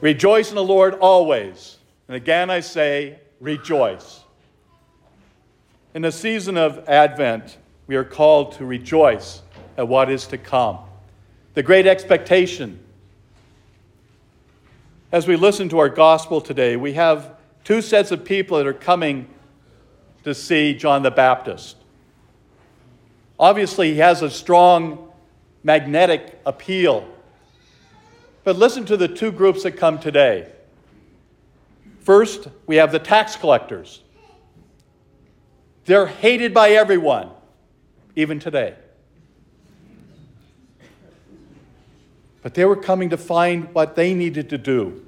Rejoice in the Lord always. And again I say, rejoice. In the season of Advent, we are called to rejoice at what is to come. The great expectation. As we listen to our gospel today, we have two sets of people that are coming to see John the Baptist. Obviously, he has a strong magnetic appeal. But listen to the two groups that come today. First, we have the tax collectors. They're hated by everyone, even today. But they were coming to find what they needed to do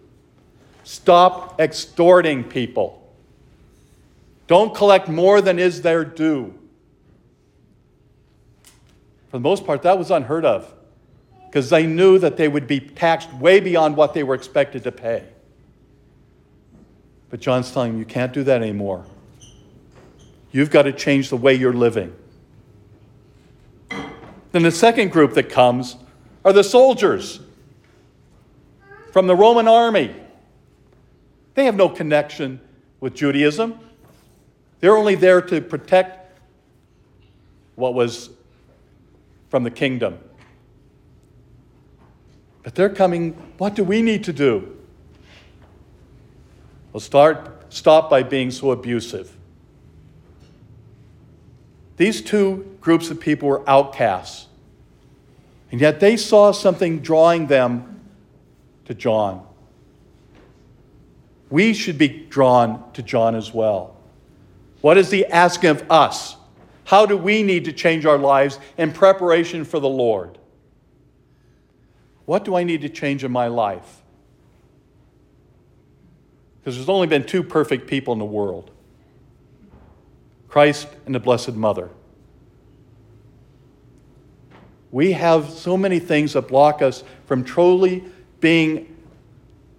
stop extorting people, don't collect more than is their due. For the most part, that was unheard of because they knew that they would be taxed way beyond what they were expected to pay. But John's telling them, you can't do that anymore. You've got to change the way you're living. Then the second group that comes are the soldiers from the Roman army. They have no connection with Judaism. They're only there to protect what was from the kingdom. But they're coming, what do we need to do? We'll start, stop by being so abusive. These two groups of people were outcasts. And yet they saw something drawing them to John. We should be drawn to John as well. What is he asking of us? How do we need to change our lives in preparation for the Lord? What do I need to change in my life? Because there's only been two perfect people in the world Christ and the Blessed Mother. We have so many things that block us from truly being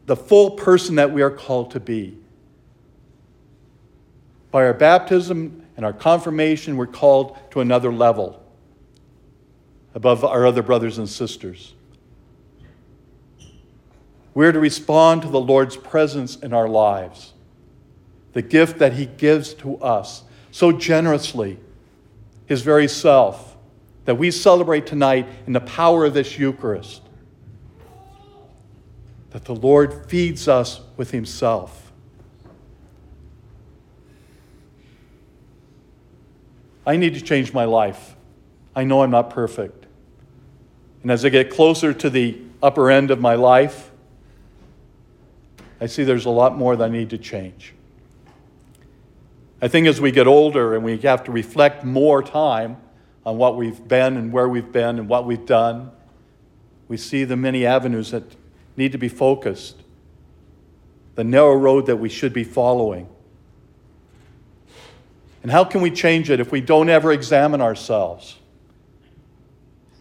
the full person that we are called to be. By our baptism and our confirmation, we're called to another level above our other brothers and sisters. We're to respond to the Lord's presence in our lives, the gift that He gives to us so generously, His very self, that we celebrate tonight in the power of this Eucharist. That the Lord feeds us with Himself. I need to change my life. I know I'm not perfect. And as I get closer to the upper end of my life, I see there's a lot more that I need to change. I think as we get older and we have to reflect more time on what we've been and where we've been and what we've done, we see the many avenues that need to be focused, the narrow road that we should be following. And how can we change it if we don't ever examine ourselves?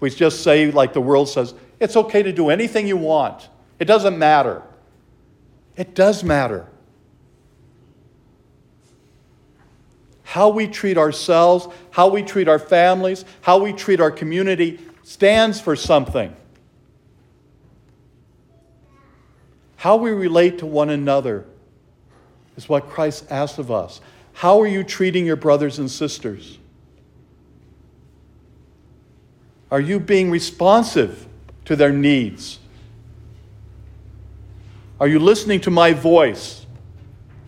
We just say, like the world says, it's okay to do anything you want, it doesn't matter. It does matter. How we treat ourselves, how we treat our families, how we treat our community stands for something. How we relate to one another is what Christ asks of us. How are you treating your brothers and sisters? Are you being responsive to their needs? Are you listening to my voice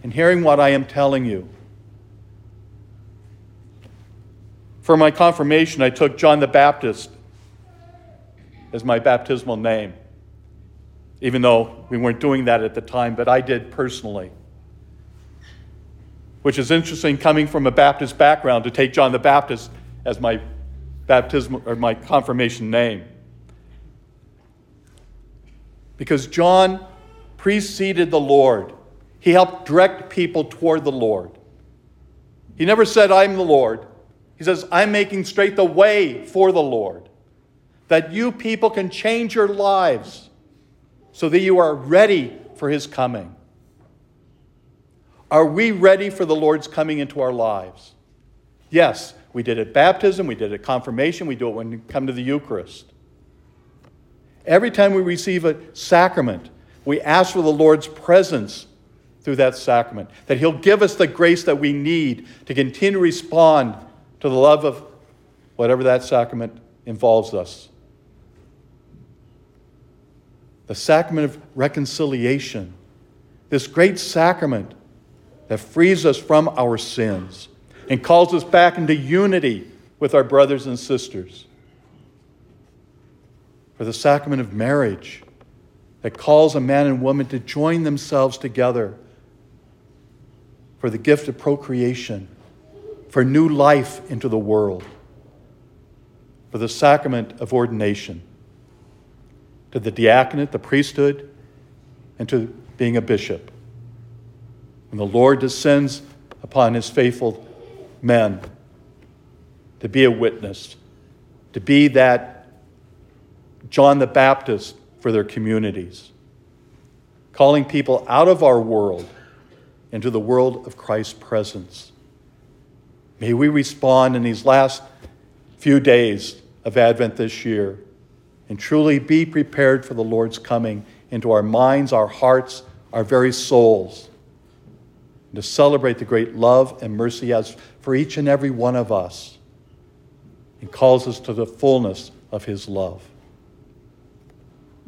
and hearing what I am telling you? For my confirmation, I took John the Baptist as my baptismal name, even though we weren't doing that at the time, but I did personally. Which is interesting coming from a Baptist background to take John the Baptist as my baptismal or my confirmation name. Because John preceded the Lord. He helped direct people toward the Lord. He never said, I'm the Lord. He says, I'm making straight the way for the Lord. That you people can change your lives so that you are ready for his coming. Are we ready for the Lord's coming into our lives? Yes, we did it baptism, we did it confirmation, we do it when we come to the Eucharist. Every time we receive a sacrament, We ask for the Lord's presence through that sacrament, that He'll give us the grace that we need to continue to respond to the love of whatever that sacrament involves us. The sacrament of reconciliation, this great sacrament that frees us from our sins and calls us back into unity with our brothers and sisters. For the sacrament of marriage that calls a man and woman to join themselves together for the gift of procreation, for new life into the world, for the sacrament of ordination, to the diaconate, the priesthood, and to being a bishop. When the Lord descends upon his faithful men to be a witness, to be that John the Baptist for their communities, calling people out of our world into the world of Christ's presence. May we respond in these last few days of Advent this year and truly be prepared for the Lord's coming into our minds, our hearts, our very souls to celebrate the great love and mercy He has for each and every one of us and calls us to the fullness of His love.